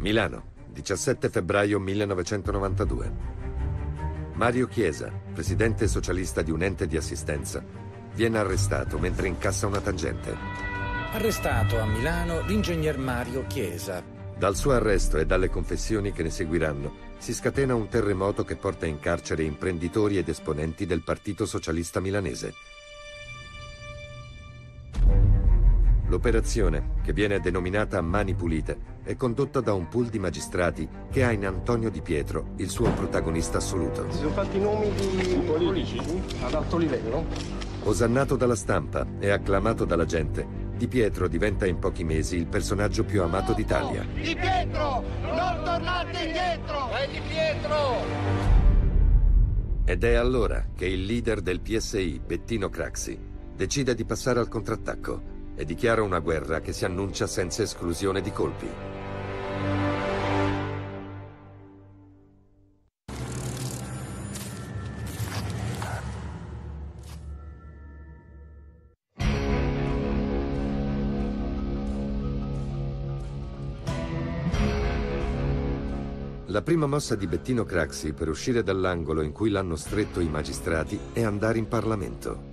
Milano, 17 febbraio 1992. Mario Chiesa, presidente socialista di un ente di assistenza, viene arrestato mentre incassa una tangente. Arrestato a Milano l'ingegner Mario Chiesa. Dal suo arresto e dalle confessioni che ne seguiranno si scatena un terremoto che porta in carcere imprenditori ed esponenti del Partito Socialista Milanese. L'operazione, che viene denominata Mani Pulite, è condotta da un pool di magistrati che ha in Antonio Di Pietro il suo protagonista assoluto. Si sono fatti nomi di politici ad alto livello. Osannato dalla stampa e acclamato dalla gente, Di Pietro diventa in pochi mesi il personaggio più amato d'Italia. Di Pietro, non tornate indietro! Vai Di Pietro! Ed è allora che il leader del PSI, Bettino Craxi, decide di passare al contrattacco e dichiara una guerra che si annuncia senza esclusione di colpi. La prima mossa di Bettino Craxi per uscire dall'angolo in cui l'hanno stretto i magistrati è andare in Parlamento.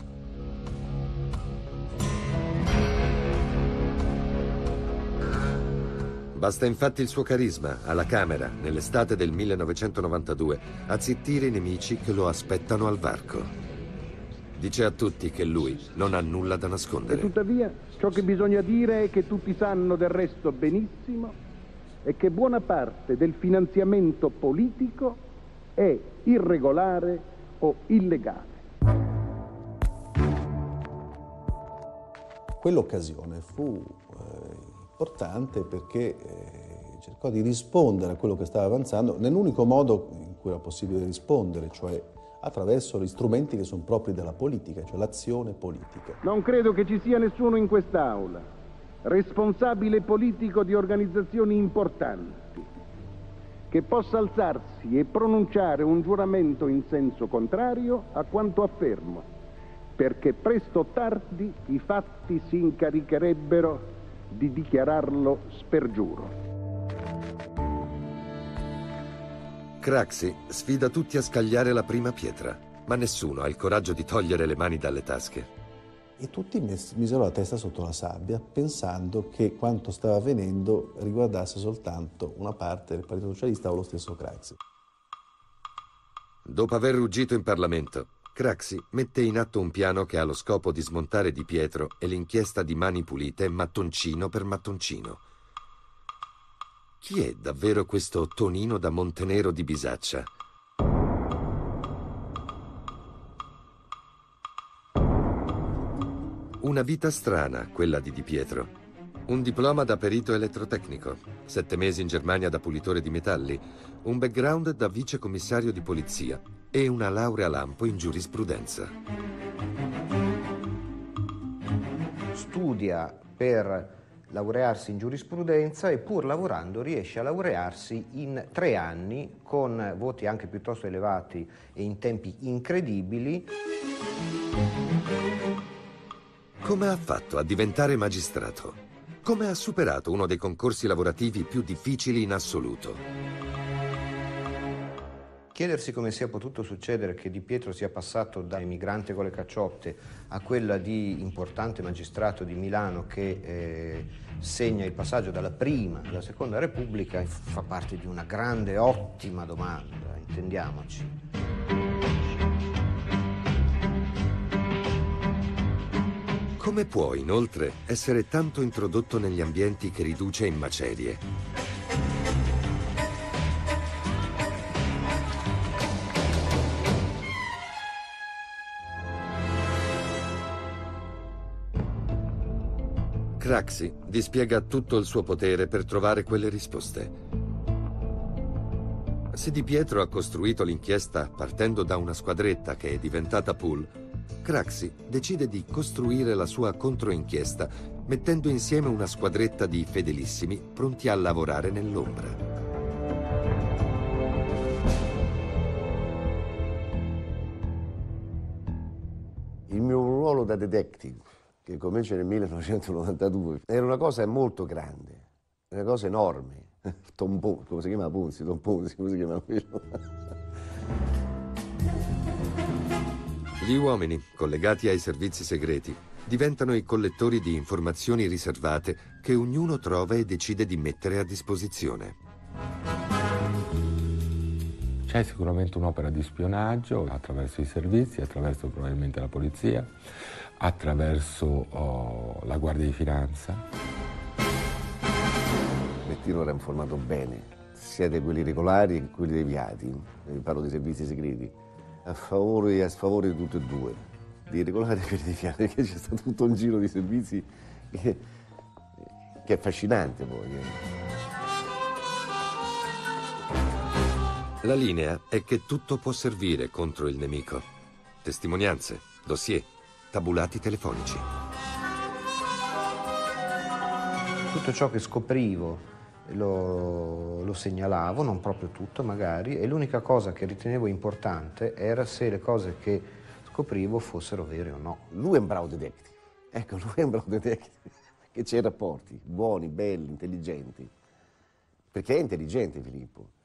Basta infatti il suo carisma alla Camera nell'estate del 1992 a zittire i nemici che lo aspettano al varco. Dice a tutti che lui non ha nulla da nascondere. E tuttavia ciò che bisogna dire è che tutti sanno del resto benissimo e che buona parte del finanziamento politico è irregolare o illegale. Quell'occasione fu eh, importante perché eh, cercò di rispondere a quello che stava avanzando nell'unico modo in cui era possibile rispondere, cioè attraverso gli strumenti che sono propri della politica, cioè l'azione politica. Non credo che ci sia nessuno in quest'Aula, responsabile politico di organizzazioni importanti, che possa alzarsi e pronunciare un giuramento in senso contrario a quanto affermo, perché presto o tardi i fatti si incaricherebbero di dichiararlo spergiuro. Craxi sfida tutti a scagliare la prima pietra, ma nessuno ha il coraggio di togliere le mani dalle tasche. E tutti misero la testa sotto la sabbia, pensando che quanto stava avvenendo riguardasse soltanto una parte del Partito Socialista o lo stesso Craxi. Dopo aver ruggito in Parlamento, Craxi mette in atto un piano che ha lo scopo di smontare Di Pietro e l'inchiesta di Mani Pulite mattoncino per mattoncino. Chi è davvero questo Tonino da Montenero di Bisaccia? Una vita strana, quella di Di Pietro. Un diploma da perito elettrotecnico, sette mesi in Germania da pulitore di metalli, un background da vice commissario di polizia e una laurea lampo in giurisprudenza. Studia per laurearsi in giurisprudenza e pur lavorando riesce a laurearsi in tre anni con voti anche piuttosto elevati e in tempi incredibili. Come ha fatto a diventare magistrato? Come ha superato uno dei concorsi lavorativi più difficili in assoluto? Chiedersi come sia potuto succedere che Di Pietro sia passato da emigrante con le cacciotte a quella di importante magistrato di Milano che eh, segna il passaggio dalla prima alla seconda Repubblica fa parte di una grande, ottima domanda, intendiamoci. Come può, inoltre, essere tanto introdotto negli ambienti che riduce in macerie? Craxi dispiega tutto il suo potere per trovare quelle risposte. Se Di Pietro ha costruito l'inchiesta partendo da una squadretta che è diventata pool, Craxi decide di costruire la sua controinchiesta mettendo insieme una squadretta di fedelissimi pronti a lavorare nell'ombra. Il mio ruolo da detective che comincia nel 1992, era una cosa molto grande, una cosa enorme. Tom Ponzi, come si chiama Ponzi? Tom Ponzi, come si chiama quello? Gli uomini, collegati ai servizi segreti, diventano i collettori di informazioni riservate che ognuno trova e decide di mettere a disposizione. C'è sicuramente un'opera di spionaggio attraverso i servizi, attraverso probabilmente la polizia, attraverso oh, la Guardia di Finanza. Bettino era informato bene, sia di quelli regolari che quelli deviati, parlo dei servizi segreti, a favore e a sfavore di tutti e due, di regolari e quelli deviati, perché c'è stato tutto un giro di servizi che, che è affascinante poi. eh. La linea è che tutto può servire contro il nemico. Testimonianze, dossier, tabulati telefonici. Tutto ciò che scoprivo lo, lo segnalavo, non proprio tutto magari, e l'unica cosa che ritenevo importante era se le cose che scoprivo fossero vere o no. Lui è un bravo detective, ecco, lui è un bravo detective, che c'è rapporti buoni, belli, intelligenti, perché è intelligente Filippo.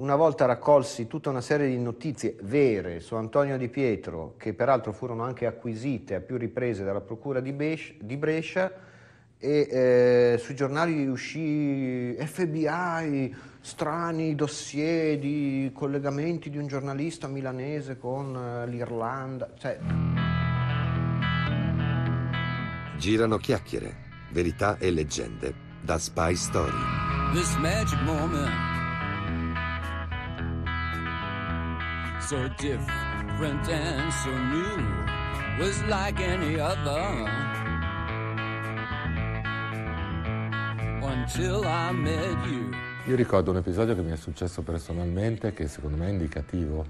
Una volta raccolsi tutta una serie di notizie vere su Antonio Di Pietro, che peraltro furono anche acquisite a più riprese dalla Procura di, Bes- di Brescia, e eh, sui giornali uscì FBI, strani dossier di collegamenti di un giornalista milanese con eh, l'Irlanda. Cioè, Girano chiacchiere, verità e leggende da Spy Story. this magic moment. So different and so new, was like any other. Until I met you. Io ricordo un episodio che mi è successo personalmente che secondo me è indicativo.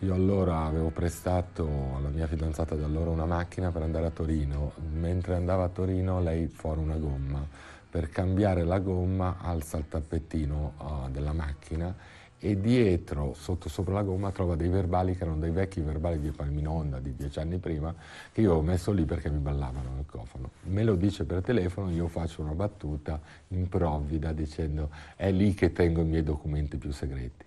Io allora avevo prestato alla mia fidanzata da allora una macchina per andare a Torino. Mentre andava a Torino lei fuori una gomma. Per cambiare la gomma alza il tappettino uh, della macchina e dietro, sotto sopra la gomma, trova dei verbali che erano dei vecchi verbali di Palminonda di dieci anni prima che io avevo messo lì perché mi ballavano nel cofano. Me lo dice per telefono, io faccio una battuta improvvida dicendo è lì che tengo i miei documenti più segreti.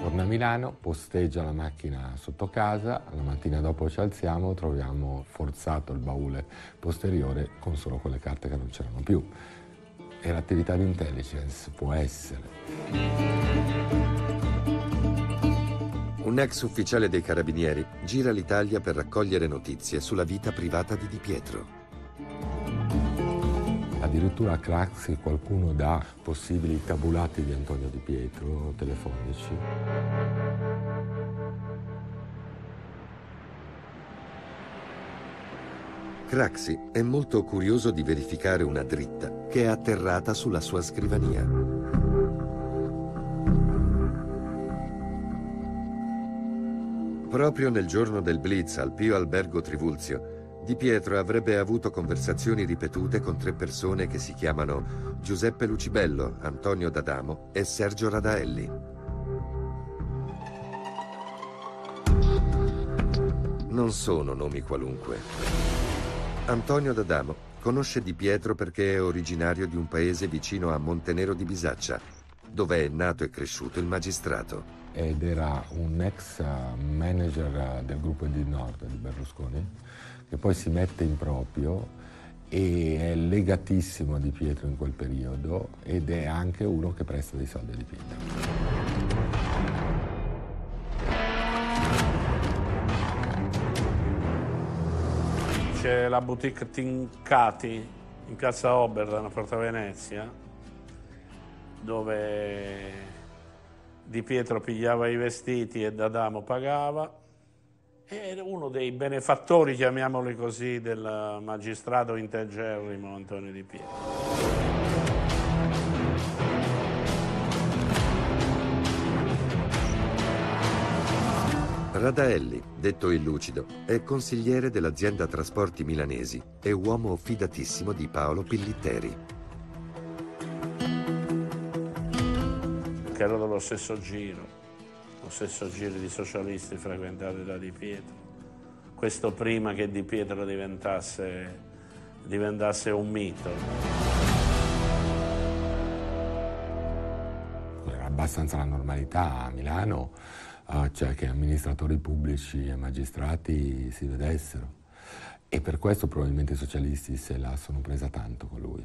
Torna a Milano, posteggia la macchina sotto casa, la mattina dopo ci alziamo, troviamo forzato il baule posteriore con solo quelle carte che non c'erano più. Era attività di intelligence, può essere. Un ex ufficiale dei carabinieri gira l'Italia per raccogliere notizie sulla vita privata di Di Pietro. Addirittura a Craxi qualcuno dà possibili tabulati di Antonio Di Pietro telefonici. Craxi è molto curioso di verificare una dritta che è atterrata sulla sua scrivania. Proprio nel giorno del blitz al Pio Albergo Trivulzio, Di Pietro avrebbe avuto conversazioni ripetute con tre persone che si chiamano Giuseppe Lucibello, Antonio D'Adamo e Sergio Radaelli. Non sono nomi qualunque. Antonio D'Adamo conosce Di Pietro perché è originario di un paese vicino a Montenero di Bisaccia, dove è nato e cresciuto il magistrato. Ed era un ex eh, manager eh, del gruppo di Nord di Berlusconi, che poi si mette in proprio e è legatissimo a Di Pietro in quel periodo ed è anche uno che presta dei soldi a Di Pietro. C'è la boutique Tincati in piazza Oberdan a Porta Venezia, dove Di Pietro pigliava i vestiti e D'Adamo pagava. Era uno dei benefattori, chiamiamoli così, del magistrato integerrimo Antonio Di Pietro. Radaelli, detto il Lucido, è consigliere dell'azienda trasporti milanesi e uomo fidatissimo di Paolo Pillitteri. che era dello stesso giro, lo stesso giro di socialisti frequentati da Di Pietro. Questo prima che Di Pietro diventasse diventasse un mito. Era abbastanza la normalità a Milano, eh, cioè che amministratori pubblici e magistrati si vedessero. E per questo probabilmente i socialisti se la sono presa tanto con lui,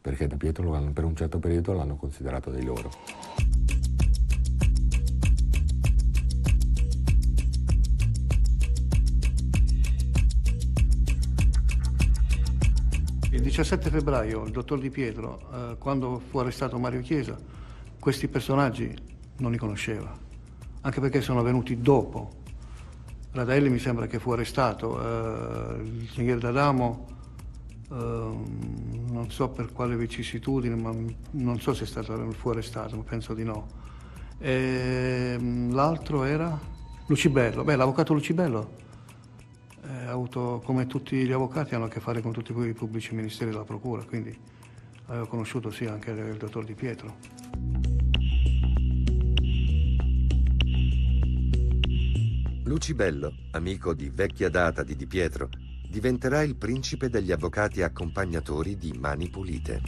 perché da Pietro per un certo periodo l'hanno considerato dei loro. Il 17 febbraio il dottor Di Pietro, eh, quando fu arrestato Mario Chiesa, questi personaggi non li conosceva, anche perché sono venuti dopo. Radaelli mi sembra che fu arrestato, eh, il ingegnere D'Adamo eh, non so per quale vicissitudine, ma non so se è stato, fu arrestato, ma penso di no. E, l'altro era Lucibello, beh l'avvocato Lucibello eh, ha avuto, come tutti gli avvocati, hanno a che fare con tutti i pubblici ministeri della Procura, quindi avevo conosciuto sì anche il dottor Di Pietro. Lucibello, amico di vecchia data di Di Pietro, diventerà il principe degli avvocati accompagnatori di Mani Pulite.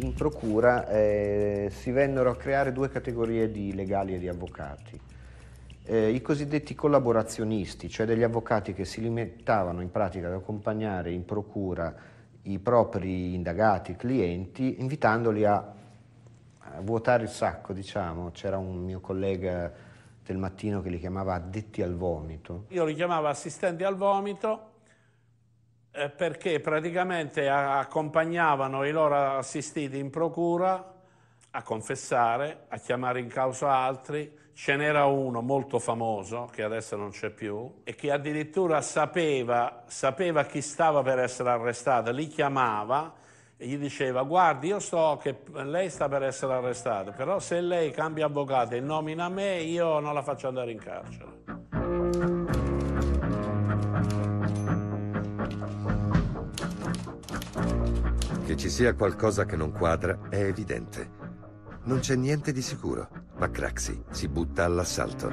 In procura eh, si vennero a creare due categorie di legali e di avvocati eh, i cosiddetti collaborazionisti, cioè degli avvocati che si limitavano in pratica ad accompagnare in procura i propri indagati, clienti, invitandoli a, vuotare il sacco, diciamo. C'era un mio collega del mattino che li chiamava addetti al vomito. Io li chiamavo assistenti al vomito eh, perché praticamente accompagnavano i loro assistiti in procura a confessare, a chiamare in causa altri, ce n'era uno molto famoso, che adesso non c'è più, e che addirittura sapeva, sapeva chi stava per essere arrestato, li chiamava e gli diceva guardi io so che lei sta per essere arrestata, però se lei cambia avvocato e nomina me io non la faccio andare in carcere. Che ci sia qualcosa che non quadra è evidente. Non c'è niente di sicuro, ma Craxi si butta all'assalto.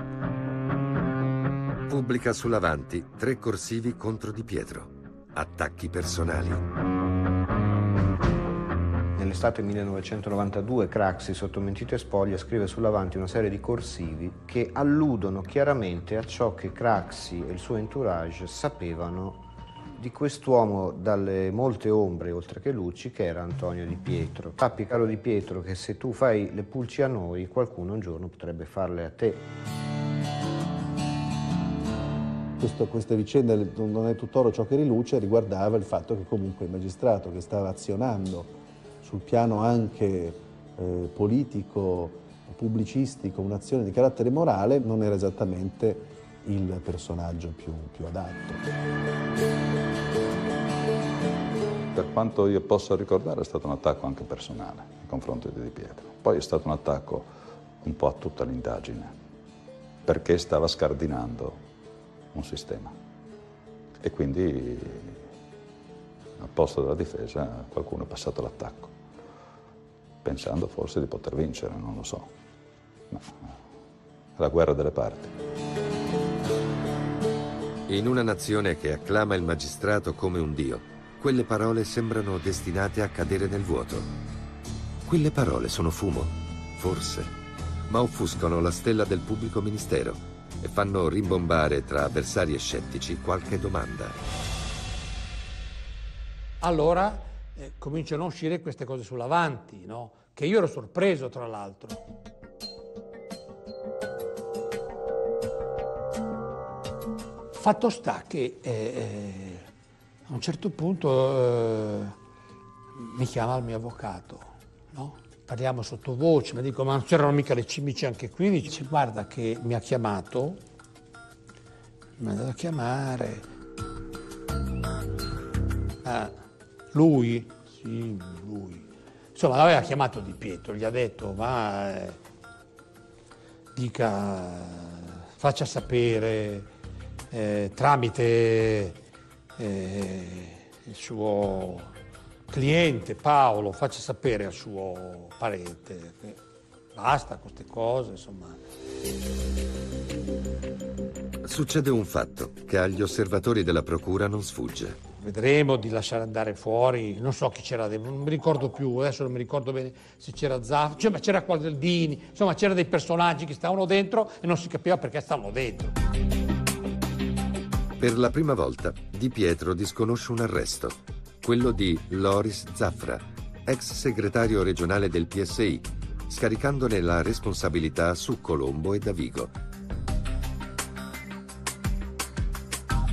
Pubblica sull'avanti tre corsivi contro Di Pietro. Attacchi personali. Nell'estate 1992 Craxi, sotto mentite spoglie, scrive sull'avanti una serie di corsivi che alludono chiaramente a ciò che Craxi e il suo entourage sapevano di quest'uomo dalle molte ombre oltre che luci che era Antonio Di Pietro. Sappi caro Di Pietro che se tu fai le pulci a noi qualcuno un giorno potrebbe farle a te. Questo, questa vicenda non è tutt'oro ciò che riluce, riguardava il fatto che comunque il magistrato che stava azionando sul piano anche eh, politico, pubblicistico, un'azione di carattere morale non era esattamente il personaggio più, più adatto. Per quanto io possa ricordare è stato un attacco anche personale nei confronti di Di Pietro. Poi è stato un attacco un po' a tutta l'indagine, perché stava scardinando un sistema. E quindi al posto della difesa qualcuno è passato l'attacco, pensando forse di poter vincere, non lo so. Ma la guerra delle parti. In una nazione che acclama il magistrato come un dio, quelle parole sembrano destinate a cadere nel vuoto. Quelle parole sono fumo, forse, ma offuscano la stella del pubblico ministero e fanno rimbombare tra avversari e scettici qualche domanda. Allora eh, cominciano a uscire queste cose sull'avanti, no? che io ero sorpreso tra l'altro. Fatto sta che eh, eh a un certo punto eh, mi chiama il mio avvocato, no? parliamo sottovoce, mi dico ma non c'erano mica le cimici anche qui, dice guarda che mi ha chiamato, mi ha andato a chiamare, ah, lui, sì, lui, insomma l'aveva chiamato Di Pietro, gli ha detto ma eh, dica, faccia sapere eh, tramite eh, il suo cliente Paolo faccia sapere al suo parente basta queste cose, insomma. Succede un fatto che agli osservatori della procura non sfugge. Vedremo di lasciare andare fuori, non so chi c'era non mi ricordo più, adesso non mi ricordo bene se c'era Zaffa, cioè, ma c'era Qualdini, insomma c'erano dei personaggi che stavano dentro e non si capiva perché stavano dentro. Per la prima volta Di Pietro disconosce un arresto, quello di Loris Zaffra, ex segretario regionale del PSI, scaricandone la responsabilità su Colombo e Davigo.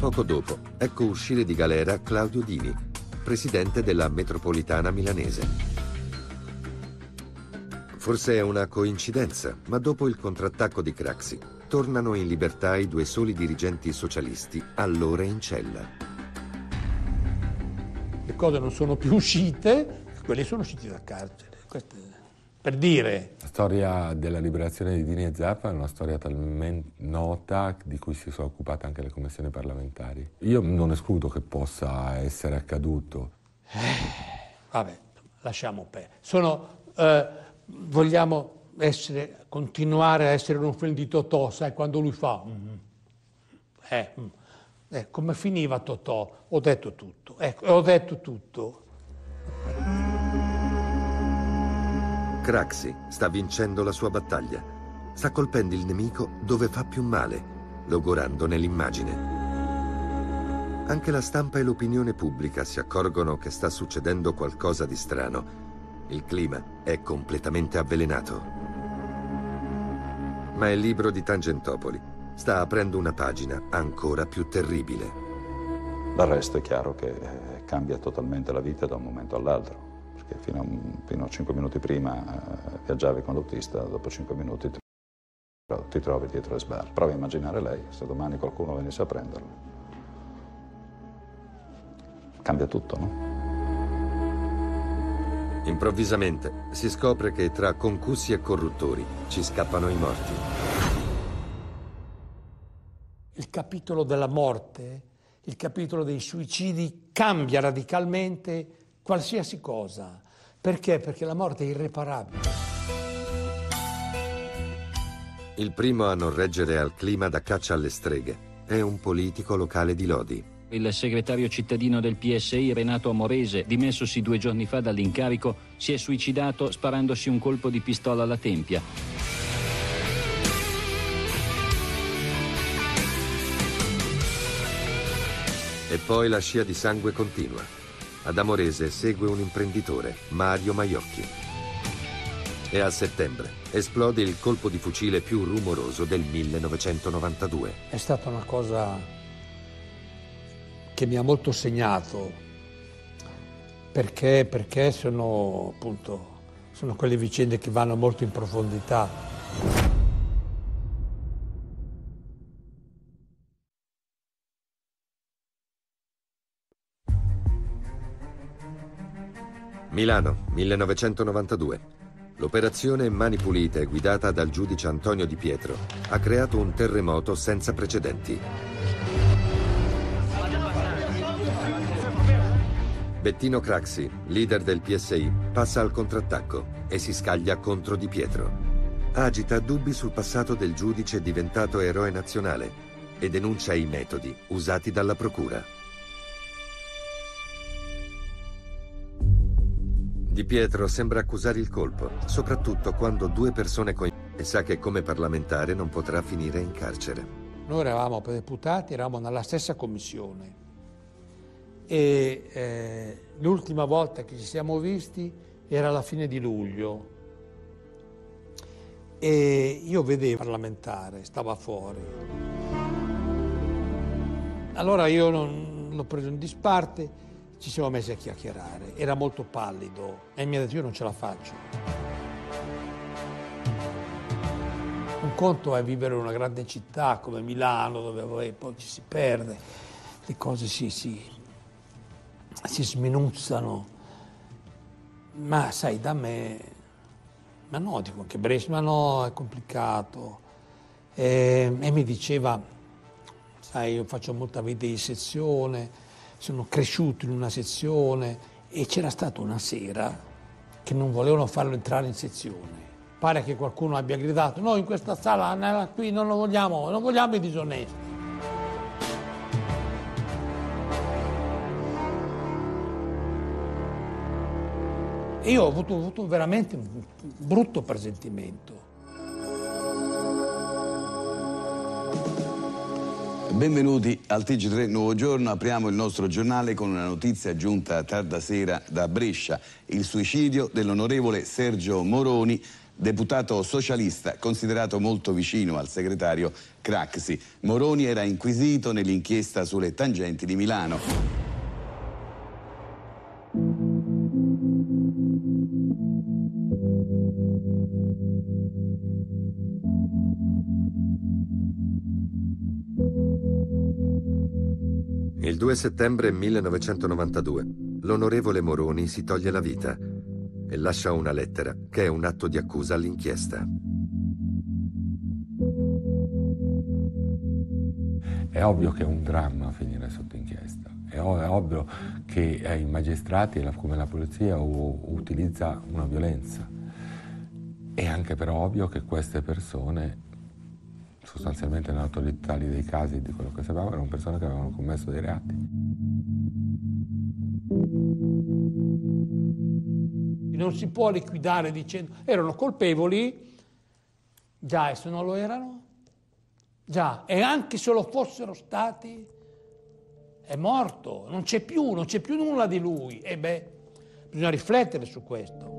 Poco dopo, ecco uscire di galera Claudio Dini, presidente della metropolitana milanese. Forse è una coincidenza, ma dopo il contrattacco di Craxi, tornano in libertà i due soli dirigenti socialisti allora in cella. Le cose non sono più uscite, quelli sono usciti dal carcere. Questo per dire. La storia della liberazione di Dini e Zappa è una storia talmente nota di cui si sono occupate anche le commissioni parlamentari. Io non escludo che possa essere accaduto. Eh, vabbè, lasciamo perdere. Sono, eh, vogliamo essere, continuare a essere un film di Totò, sai, quando lui fa... Mm-hmm. Eh, mm. eh, come finiva Totò? Ho detto tutto. Ecco, ho detto tutto. Craxi sta vincendo la sua battaglia. Sta colpendo il nemico dove fa più male, logorandone l'immagine. Anche la stampa e l'opinione pubblica si accorgono che sta succedendo qualcosa di strano. Il clima è completamente avvelenato. Ma il libro di Tangentopoli sta aprendo una pagina ancora più terribile. L'arresto è chiaro che eh, cambia totalmente la vita da un momento all'altro che fino a, fino a 5 minuti prima eh, viaggiavi con l'autista, dopo 5 minuti ti, ti trovi dietro le sbarre. Provi a immaginare lei, se domani qualcuno venisse a prenderlo. Cambia tutto, no? Improvvisamente si scopre che tra concussi e corruttori ci scappano i morti. Il capitolo della morte, il capitolo dei suicidi cambia radicalmente qualsiasi cosa. Perché? Perché la morte è irreparabile. Il primo a non reggere al clima da caccia alle streghe è un politico locale di Lodi. Il segretario cittadino del PSI, Renato Amorese, dimessosi due giorni fa dall'incarico, si è suicidato sparandosi un colpo di pistola alla tempia. E poi la scia di sangue continua. Ad Amorese segue un imprenditore, Mario Maiocchi. E a settembre esplode il colpo di fucile più rumoroso del 1992. È stata una cosa che mi ha molto segnato, perché, perché sono, appunto, sono quelle vicende che vanno molto in profondità. Milano, 1992. L'operazione Mani Pulite, guidata dal giudice Antonio Di Pietro, ha creato un terremoto senza precedenti. Bettino Craxi, leader del PSI, passa al contrattacco e si scaglia contro Di Pietro. Agita dubbi sul passato del giudice diventato eroe nazionale e denuncia i metodi usati dalla procura. Di Pietro sembra accusare il colpo, soprattutto quando due persone coinvolte sa che come parlamentare non potrà finire in carcere. Noi eravamo deputati, eravamo nella stessa commissione e eh, l'ultima volta che ci siamo visti era alla fine di luglio e io vedevo il parlamentare, stava fuori. Allora io non, l'ho preso in disparte ci siamo messi a chiacchierare, era molto pallido e mi ha detto io non ce la faccio. Un conto è vivere in una grande città come Milano dove poi ci si perde, le cose si, si, si sminuzzano, ma sai da me, ma no, dico anche Brescia, ma no, è complicato. E, e mi diceva, sai, io faccio molta vita di sezione, sono cresciuto in una sezione e c'era stata una sera che non volevano farlo entrare in sezione. Pare che qualcuno abbia gridato, no in questa sala, qui non lo vogliamo, non vogliamo i disonesti. Io ho avuto, ho avuto veramente un brutto presentimento. Benvenuti al TG3 Nuovo Giorno. Apriamo il nostro giornale con una notizia giunta tarda sera da Brescia. Il suicidio dell'onorevole Sergio Moroni, deputato socialista, considerato molto vicino al segretario Craxi. Moroni era inquisito nell'inchiesta sulle tangenti di Milano. 2 settembre 1992 l'onorevole Moroni si toglie la vita e lascia una lettera che è un atto di accusa all'inchiesta. È ovvio che è un dramma finire sotto inchiesta, è, ov- è ovvio che eh, i magistrati, come la polizia, utilizza una violenza. È anche però ovvio che queste persone sostanzialmente nella totalità dei casi di quello che sapevamo erano persone che avevano commesso dei reati. Non si può liquidare dicendo erano colpevoli, già e se non lo erano, già, e anche se lo fossero stati, è morto, non c'è più, non c'è più nulla di lui. E beh, bisogna riflettere su questo.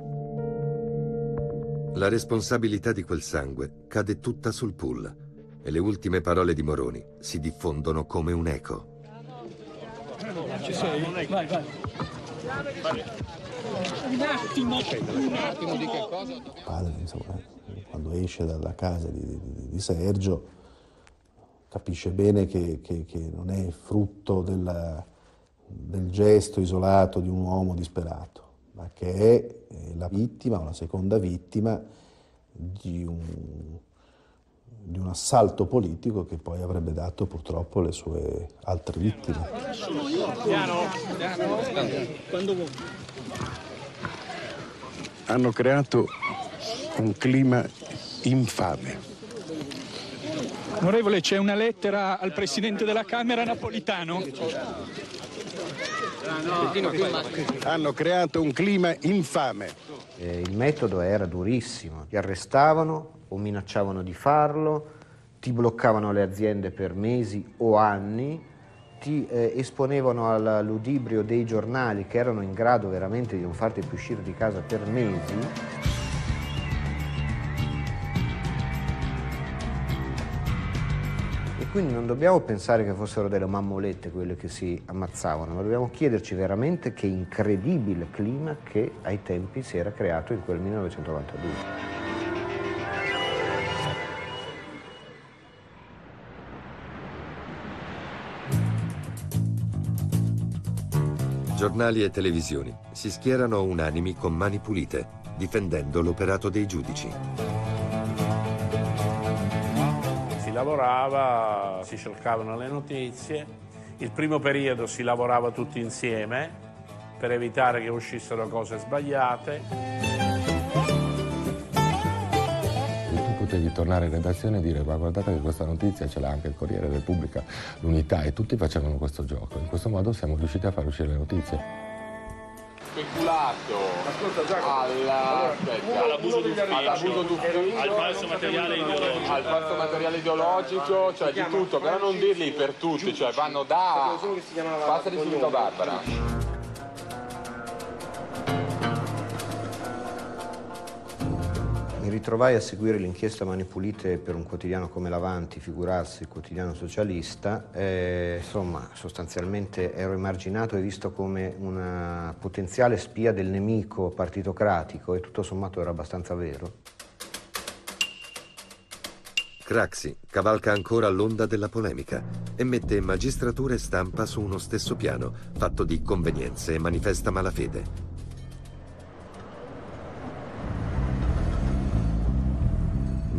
La responsabilità di quel sangue cade tutta sul pool e le ultime parole di Moroni si diffondono come un eco. Ci sei? Vai, vai. Un attimo, un attimo di che cosa? Padre, insomma, quando esce dalla casa di, di, di Sergio, capisce bene che, che, che non è frutto della, del gesto isolato di un uomo disperato, ma che è la vittima, una seconda vittima di un di un assalto politico che poi avrebbe dato purtroppo le sue altre vittime. Hanno creato un clima infame. Onorevole, c'è una lettera al Presidente della Camera Napolitano. Hanno creato un clima infame. Eh, il metodo era durissimo, ti arrestavano, o minacciavano di farlo, ti bloccavano le aziende per mesi o anni, ti eh, esponevano al ludibrio dei giornali che erano in grado veramente di non farti più uscire di casa per mesi. E quindi non dobbiamo pensare che fossero delle mammolette quelle che si ammazzavano, ma dobbiamo chiederci veramente che incredibile clima che ai tempi si era creato in quel 1992. Giornali e televisioni si schierano unanimi con mani pulite, difendendo l'operato dei giudici. Si lavorava, si cercavano le notizie, il primo periodo si lavorava tutti insieme per evitare che uscissero cose sbagliate. Potevi tornare in redazione e dire ma guardate che questa notizia ce l'ha anche il Corriere del Repubblica, l'Unità e tutti facevano questo gioco. In questo modo siamo riusciti a far uscire le notizie. Speculato. Alla, aspetta, all'abuso d'ufficio, al falso materiale ideologico, al falso materiale ideologico, cioè di tutto, però non dirli per tutti, cioè vanno da... Passali subito Barbara. Ritrovai a seguire l'inchiesta Mani Pulite per un quotidiano come l'Avanti, figurarsi, il quotidiano socialista, e, insomma sostanzialmente ero emarginato e visto come una potenziale spia del nemico partitocratico e tutto sommato era abbastanza vero. Craxi cavalca ancora l'onda della polemica e mette magistratura e stampa su uno stesso piano, fatto di convenienze e manifesta malafede.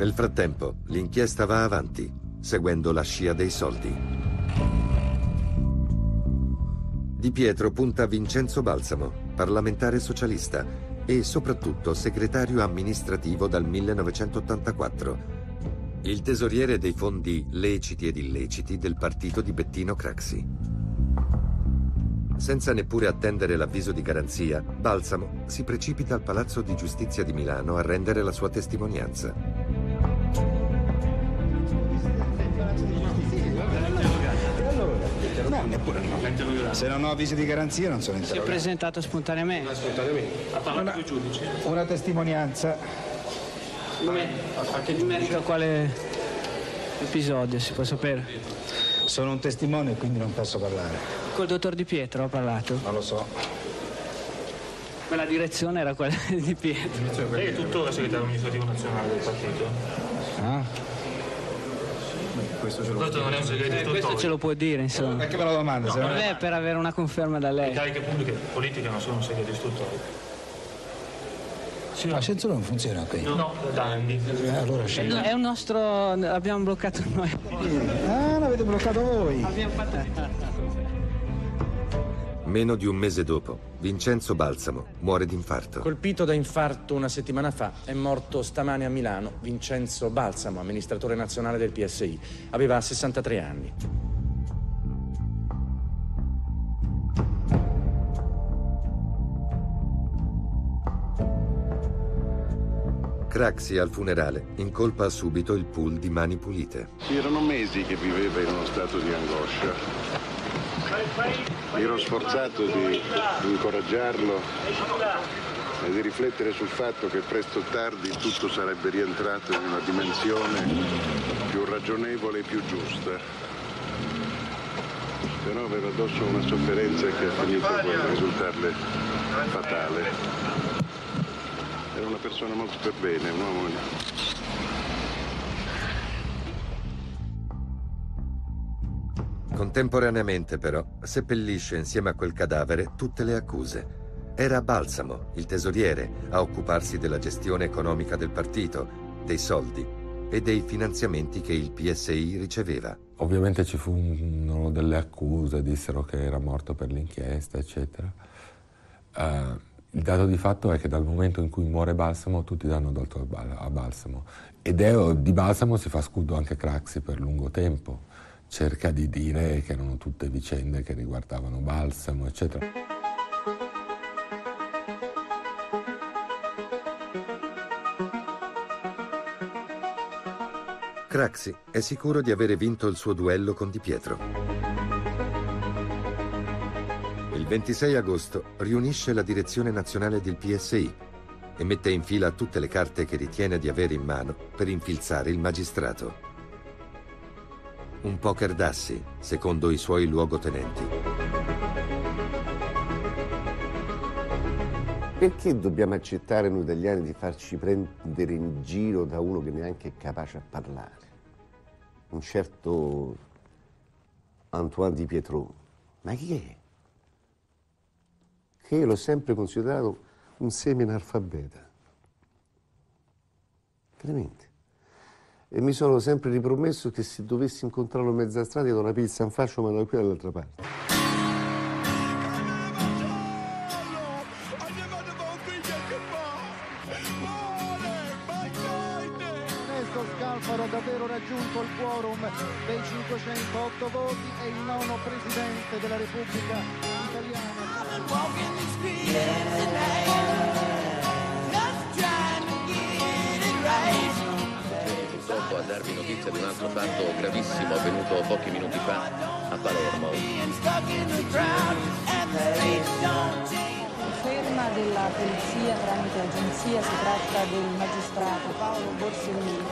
Nel frattempo, l'inchiesta va avanti, seguendo la scia dei soldi. Di Pietro punta Vincenzo Balsamo, parlamentare socialista e soprattutto segretario amministrativo dal 1984, il tesoriere dei fondi leciti ed illeciti del partito di Bettino Craxi. Senza neppure attendere l'avviso di garanzia, Balsamo si precipita al Palazzo di Giustizia di Milano a rendere la sua testimonianza. No, neppure no. Se non ho avvisi di garanzia non sono Si è interrogato. presentato spontaneamente. Spontaneamente. Ha parlato con i giudici. Una testimonianza. In merito a quale episodio si può sapere? Sono un testimone quindi non posso parlare. Col dottor Di Pietro ho parlato. Non lo so. Ma la direzione era quella di Pietro. Lei è tuttora segretario amministrativo nazionale del partito? Ah? Questo ce lo Questo non è un segreto Eh, questo ce lo può dire, insomma. Perché me lo domanda? No, se non è- per avere una conferma da Le lei. cariche pubbliche politiche non sono un segreto istruttorio. Sì, La censura non funziona qui. No, da anni. Eh, allora È scendo. è un nostro... abbiamo bloccato noi. Ah, l'avete bloccato voi. Abbiamo fatto... Meno di un mese dopo, Vincenzo Balsamo muore d'infarto. Colpito da infarto una settimana fa, è morto stamane a Milano Vincenzo Balsamo, amministratore nazionale del PSI. Aveva 63 anni. Craxi al funerale incolpa subito il pool di Mani Pulite. Erano mesi che viveva in uno stato di angoscia. Mi ero sforzato di incoraggiarlo e di riflettere sul fatto che presto o tardi tutto sarebbe rientrato in una dimensione più ragionevole e più giusta. Però aveva addosso una sofferenza che ha finito per risultarle fatale. Era una persona molto per bene, un uomo Contemporaneamente, però, seppellisce insieme a quel cadavere tutte le accuse. Era Balsamo, il tesoriere, a occuparsi della gestione economica del partito, dei soldi e dei finanziamenti che il PSI riceveva. Ovviamente ci furono delle accuse, dissero che era morto per l'inchiesta, eccetera. Eh, il dato di fatto è che dal momento in cui muore Balsamo tutti danno Bal- a Balsamo ed è, di Balsamo si fa scudo anche Craxi per lungo tempo. Cerca di dire che erano tutte vicende che riguardavano Balsamo, eccetera. Craxi è sicuro di avere vinto il suo duello con Di Pietro. Il 26 agosto riunisce la direzione nazionale del PSI e mette in fila tutte le carte che ritiene di avere in mano per infilzare il magistrato. Un poker d'assi, secondo i suoi luogotenenti. Perché dobbiamo accettare noi italiani di farci prendere in giro da uno che neanche è capace a parlare? Un certo Antoine Di Pietro. Ma chi è? Che io l'ho sempre considerato un semi-analfabeta. Veramente. E mi sono sempre ripromesso che se dovessi incontrarlo a mezza strada gli do una pizza in faccia ma da qui dall'altra parte. Davvero raggiunto il quorum dei 508 voti e il nono presidente della Repubblica Purtroppo darvi notizia di un altro fatto gravissimo avvenuto pochi minuti fa a Palermo. Conferma della polizia tramite agenzia, si tratta del magistrato Paolo Borsellino.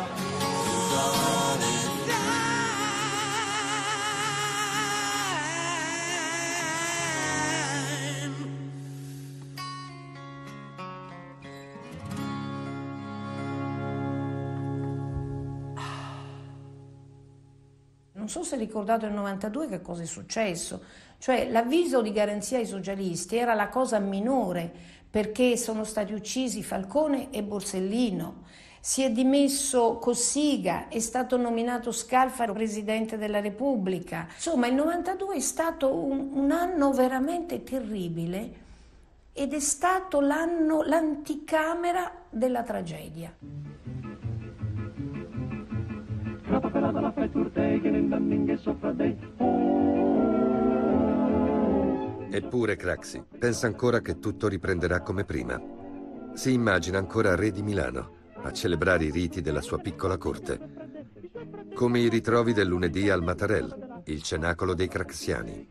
So se ricordate nel 92 che cosa è successo, cioè l'avviso di garanzia ai socialisti era la cosa minore perché sono stati uccisi Falcone e Borsellino, si è dimesso Cossiga, è stato nominato Scalfaro presidente della Repubblica. Insomma, il 92 è stato un, un anno veramente terribile ed è stato l'anno, l'anticamera della tragedia. La papera la fai turdei che ne danno in soffra dei Eppure Craxi pensa ancora che tutto riprenderà come prima. Si immagina ancora re di Milano a celebrare i riti della sua piccola corte, come i ritrovi del lunedì al Matarel, il cenacolo dei Craxiani.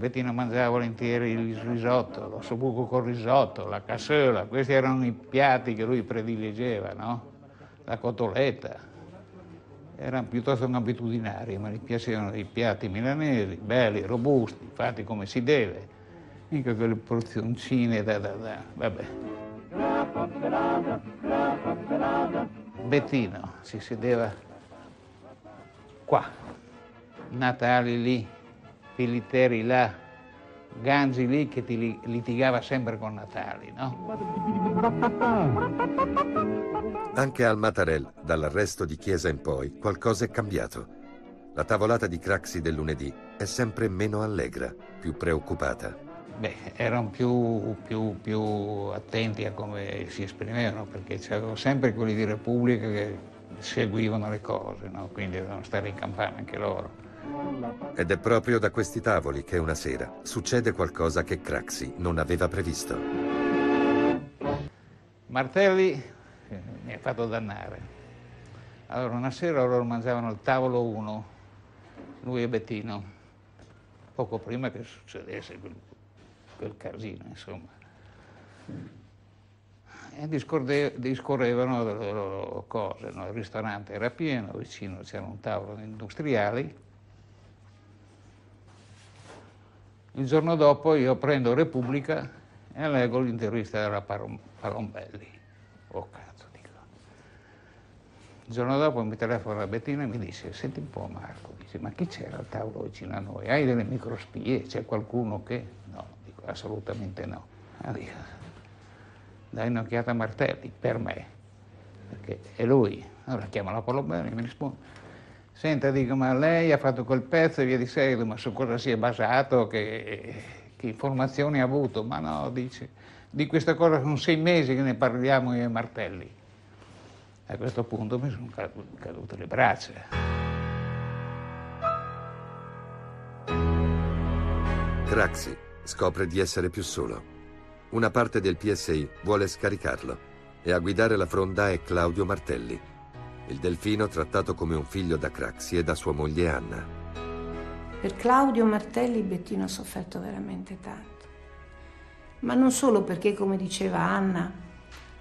Il Bettino mangiava volentieri il risotto, l'ossobuco col risotto, la cassola, questi erano i piatti che lui prediligeva, no? La cotoletta. Erano piuttosto abitudinari, ma gli piacevano i piatti milanesi, belli, robusti, fatti come si deve, mica quelle porzioncine da da da, vabbè. Bettino si sedeva qua, Natali lì, Piliteri là, Ganzi lì che ti li- litigava sempre con Natali, no? Anche al Matarel, dall'arresto di Chiesa in poi, qualcosa è cambiato. La tavolata di Craxi del lunedì è sempre meno allegra, più preoccupata. Beh, erano più, più- più attenti a come si esprimevano, perché c'erano sempre quelli di Repubblica che seguivano le cose, no? quindi dovevano stare in campana anche loro. Ed è proprio da questi tavoli che una sera succede qualcosa che Craxi non aveva previsto. Martelli eh, mi ha fatto dannare. Allora, una sera loro mangiavano al tavolo 1, lui e Bettino, poco prima che succedesse quel, quel casino, insomma. E discorde- discorrevano delle loro cose, no? il ristorante era pieno, vicino c'era un tavolo di Il giorno dopo io prendo Repubblica e leggo l'intervista della Palombelli. Oh cazzo, dico. Il giorno dopo mi telefona Bettina e mi dice, senti un po' Marco, dice, ma chi c'era al tavolo vicino a noi? Hai delle microspie? C'è qualcuno che... No, dico, assolutamente no. Ah, dico, dai un'occhiata a Martelli, per me, perché è lui. Allora chiama la Palombelli e mi risponde, Senta, dico, ma lei ha fatto quel pezzo e via di seguito, ma su cosa si è basato, che, che informazioni ha avuto? Ma no, dice, di questa cosa sono sei mesi che ne parliamo io e Martelli. A questo punto mi sono cadu- cadute le braccia. Craxi scopre di essere più solo. Una parte del PSI vuole scaricarlo e a guidare la fronda è Claudio Martelli, il delfino trattato come un figlio da Craxi e da sua moglie Anna. Per Claudio Martelli Bettino ha sofferto veramente tanto. Ma non solo perché, come diceva Anna,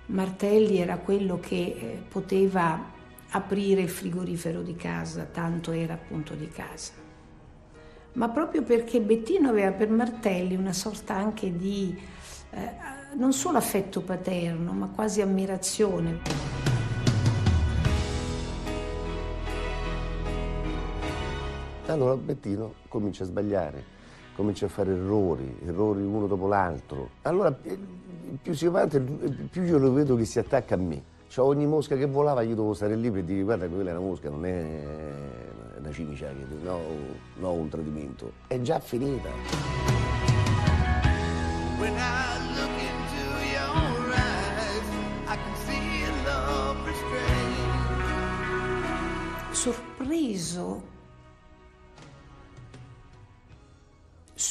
Martelli era quello che eh, poteva aprire il frigorifero di casa, tanto era appunto di casa. Ma proprio perché Bettino aveva per Martelli una sorta anche di eh, non solo affetto paterno, ma quasi ammirazione. Allora Bettino comincia a sbagliare, comincia a fare errori, errori uno dopo l'altro. Allora eh, più si va avanti, più io lo vedo che si attacca a me. Cioè, ogni mosca che volava io dovevo stare lì per dire guarda quella è una mosca, non è una cimicia, che- no, no un tradimento. È già finita. When I look into your eyes, I can see a love restrained. sorpreso,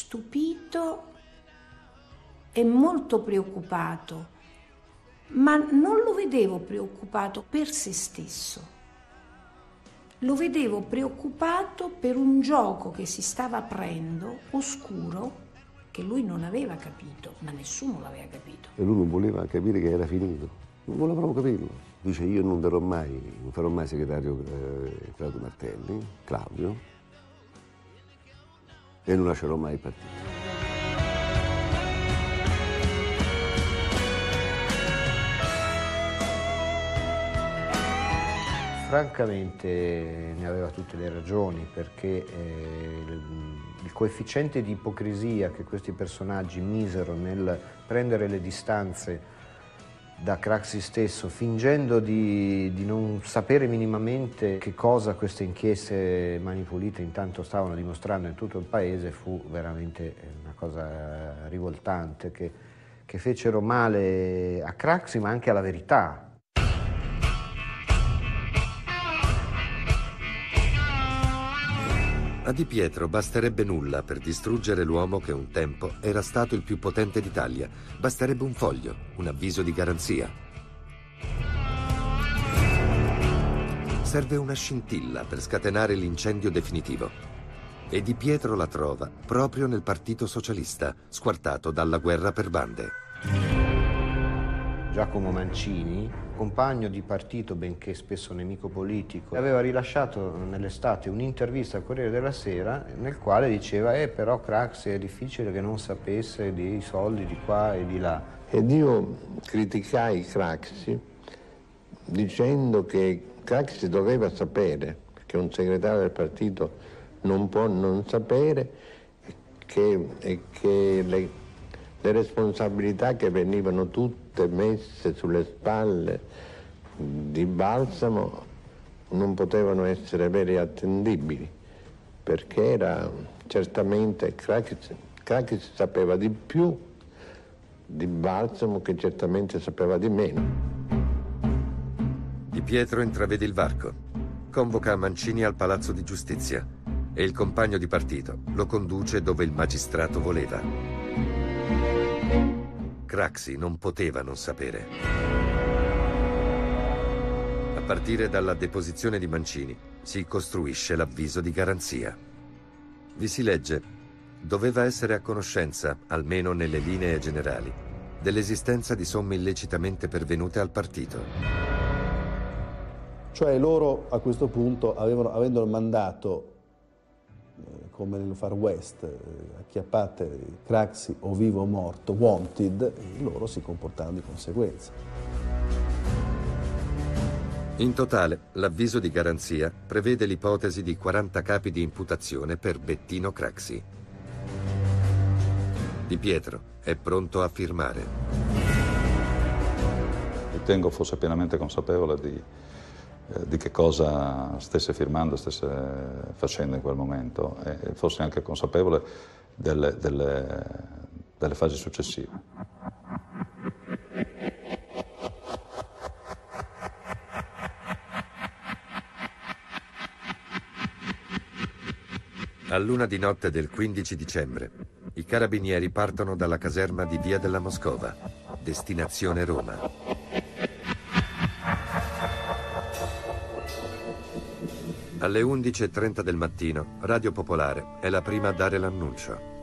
stupito e molto preoccupato, ma non lo vedevo preoccupato per se stesso. Lo vedevo preoccupato per un gioco che si stava aprendo, oscuro, che lui non aveva capito, ma nessuno l'aveva capito. E lui non voleva capire che era finito, non voleva proprio capirlo. Dice io non darò mai, non farò mai segretario eh, Claudio Martelli, Claudio, e non lascerò mai il partito. Francamente ne aveva tutte le ragioni perché eh, il, coefficiente di ipocrisia che questi personaggi misero nel prendere le distanze da Craxi stesso, fingendo di, di non sapere minimamente che cosa queste inchieste Mani Pulite intanto stavano dimostrando in tutto il paese, fu veramente una cosa rivoltante che, che fecero male a Craxi ma anche alla verità, A Di Pietro basterebbe nulla per distruggere l'uomo che un tempo era stato il più potente d'Italia. Basterebbe un foglio, un avviso di garanzia. Serve una scintilla per scatenare l'incendio definitivo. E Di Pietro la trova proprio nel Partito Socialista, squartato dalla guerra per bande. Giacomo Mancini, compagno di partito benché spesso nemico politico, aveva rilasciato nell'estate un'intervista al Corriere della Sera nel quale diceva eh però Craxi è difficile che non sapesse dei soldi di qua e di là. Ed io criticai Craxi dicendo che Craxi doveva sapere che un segretario del partito non può non sapere che, che le, le responsabilità che venivano tutte messe sulle spalle di Balsamo non potevano essere vere e attendibili, perché era certamente Craxi, Craxi sapeva di più di Balsamo che certamente sapeva di meno. Di Pietro intravede il varco, convoca Mancini al Palazzo di Giustizia e il compagno di partito lo conduce dove il magistrato voleva. Craxi non poteva non sapere. A partire dalla deposizione di Mancini si costruisce l'avviso di garanzia. Vi si legge doveva essere a conoscenza, almeno nelle linee generali, dell'esistenza di somme illecitamente pervenute al partito. Cioè loro a questo punto avevano, avendo mandato come nel Far West, eh, acchiappate Craxi o vivo o morto, wanted, loro si comportavano di conseguenza. In totale, l'avviso di garanzia prevede l'ipotesi di 40 capi di imputazione per Bettino Craxi. Di Pietro è pronto a firmare. Ritengo fosse pienamente consapevole di, eh, di che cosa stesse firmando, stesse facendo in quel momento e, e fosse anche consapevole delle, delle, delle fasi successive. A luna di notte del 15 dicembre, i carabinieri partono dalla caserma di Via della Moscova, destinazione Roma. Alle 11.30 del mattino, Radio Popolare è la prima a dare l'annuncio.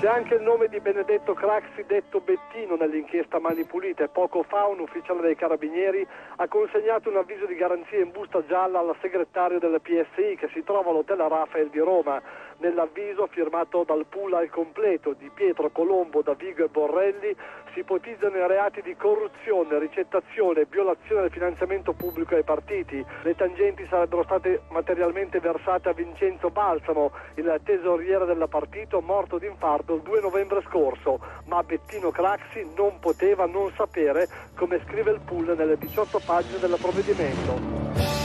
C'è anche il nome di Benedetto Craxi detto Bettino nell'inchiesta Mani Pulite. Poco fa un ufficiale dei Carabinieri ha consegnato un avviso di garanzia in busta gialla al segretario del PSI che si trova all'hotel Rafael di Roma. Nell'avviso firmato dal pool al completo di Pietro Colombo, Davigo e Borrelli si ipotizzano i reati di corruzione, ricettazione e violazione del finanziamento pubblico ai partiti. Le tangenti sarebbero state materialmente versate a Vincenzo Balsamo, il tesoriere del partito morto d'infarto il 2 novembre scorso, ma Bettino Craxi non poteva non sapere, come scrive il pool nelle 18 pagine del provvedimento.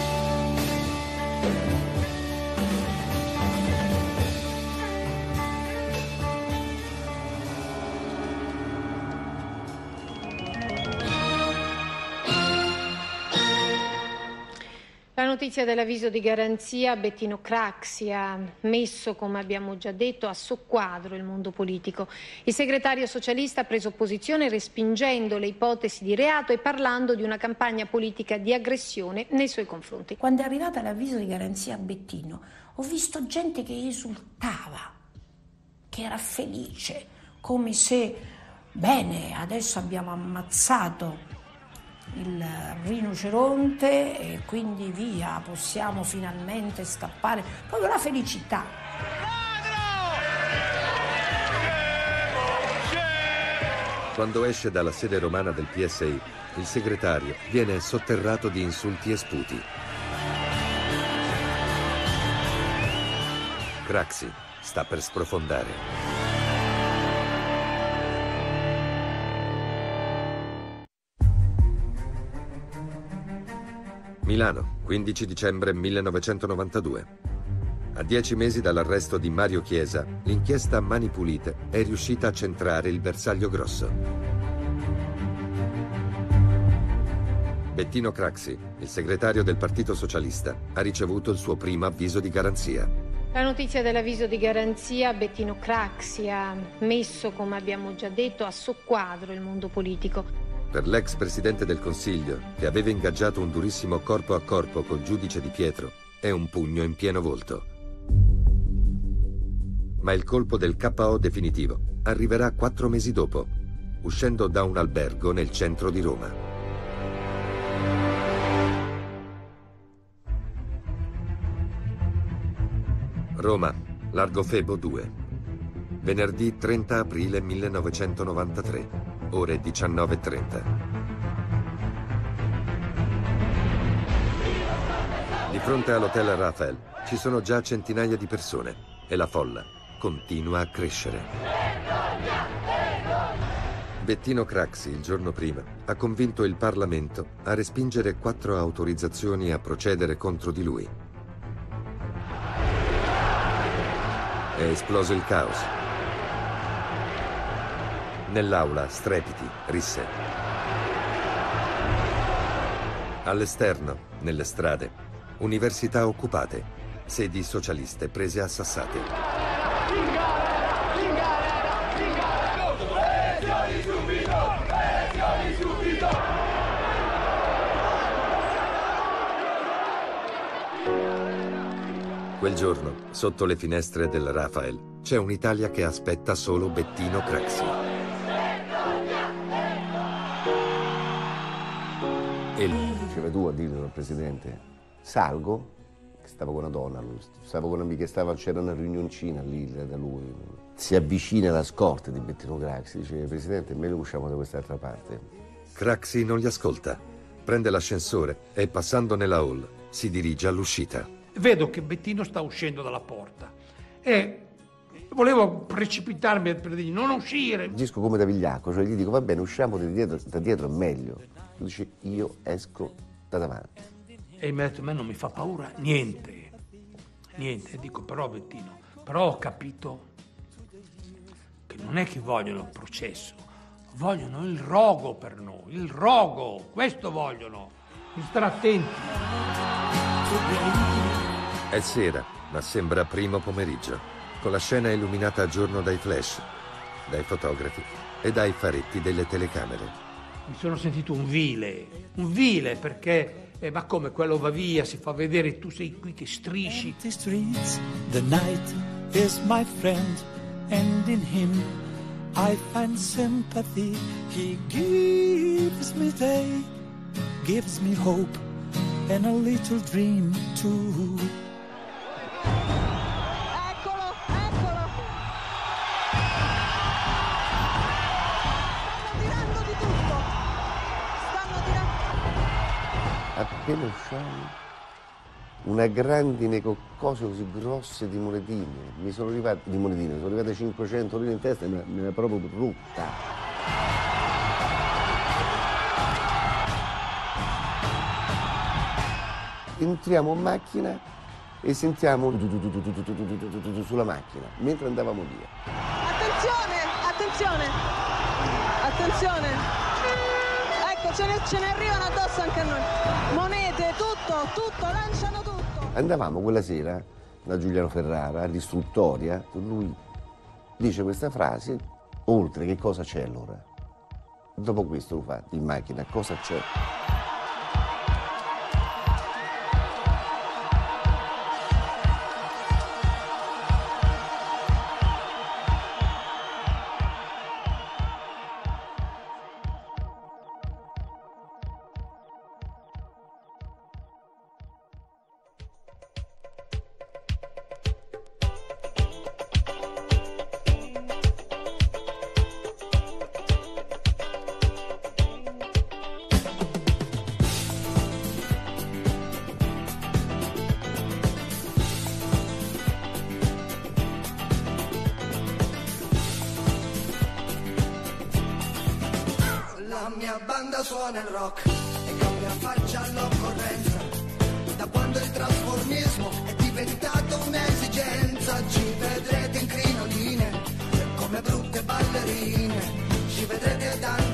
La notizia dell'avviso di garanzia Bettino Craxi ha messo, come abbiamo già detto, a soqquadro il mondo politico. Il segretario socialista ha preso posizione respingendo le ipotesi di reato e parlando di una campagna politica di aggressione nei suoi confronti. Quando è arrivata l'avviso di garanzia a Bettino, ho visto gente che esultava, che era felice, come se, bene, adesso abbiamo ammazzato il rinoceronte e quindi via, possiamo finalmente scappare. Proprio la felicità. Quando esce dalla sede romana del PSI, il segretario viene sotterrato di insulti e sputi. Craxi sta per sprofondare. Milano, 15 dicembre 1992. A dieci mesi dall'arresto di Mario Chiesa, l'inchiesta Mani Pulite è riuscita a centrare il bersaglio grosso. Bettino Craxi, il segretario del Partito Socialista, ha ricevuto il suo primo avviso di garanzia. La notizia dell'avviso di garanzia Bettino Craxi ha messo, come abbiamo già detto, a soqquadro il mondo politico. Per l'ex presidente del Consiglio, che aveva ingaggiato un durissimo corpo a corpo col giudice Di Pietro, è un pugno in pieno volto. Ma il colpo del KO definitivo arriverà quattro mesi dopo, uscendo da un albergo nel centro di Roma. Roma, Largo Febo 2. Venerdì 30 aprile 1993, ore 19.30. Di fronte all'hotel Rafael ci sono già centinaia di persone e la folla continua a crescere. Bettino Craxi, il giorno prima, ha convinto il Parlamento a respingere quattro autorizzazioni a procedere contro di lui. È esploso il caos. Nell'aula strepiti, risse. All'esterno, nelle strade, università occupate, sedi socialiste prese a sassate. Quel giorno, sotto le finestre del Rafael, c'è un'Italia che aspetta solo Bettino Craxi. E diceva tu a dirlo al presidente, salgo, che stavo con una donna, lui, stavo con un'amica, stava, c'era una riunioncina lì da lui, si avvicina alla scorta di Bettino Craxi, dice presidente, meglio usciamo da quest'altra parte. Craxi non li ascolta, prende l'ascensore e passando nella hall si dirige all'uscita. Vedo che Bettino sta uscendo dalla porta e volevo precipitarmi per dirgli non uscire. Agisco come da vigliacco, cioè gli dico va bene, usciamo da dietro, da dietro è meglio. Lui dice io esco da davanti. E mi ha detto a me non mi fa paura niente, niente. E dico però Bettino, però ho capito che non è che vogliono il processo, vogliono il rogo per noi, il rogo, questo vogliono. Quindi Stare attenti. È sera, ma sembra primo pomeriggio, con la scena illuminata a giorno dai flash, dai fotografi e dai faretti delle telecamere. Mi sono sentito un vile, un vile perché, eh, ma come quello va via, si fa vedere, tu sei qui che strisci. streets. The night is my friend, and in him I find sympathy. He gives me day, gives me hope, and a little dream too. appena usciamo una grandine con cose così grosse di monetine. Mi sono arrivate, di monetine, sono arrivate 500 lire in testa e me, me l'ha proprio brutta. Entriamo in macchina e sentiamo sulla macchina mentre andavamo via. Attenzione, attenzione, attenzione. Ce ne, ce ne arrivano addosso anche a noi. Monete, tutto, tutto, lanciano tutto. Andavamo quella sera da Giuliano Ferrara all'istruttoria, lui dice questa frase, oltre che cosa c'è allora? Dopo questo lo fa in macchina, cosa c'è? Banda suona il rock e cambia faccia all'occorrenza. Da quando il trasformismo è diventato un'esigenza, ci vedrete in crinoline come brutte ballerine. Ci vedrete danzare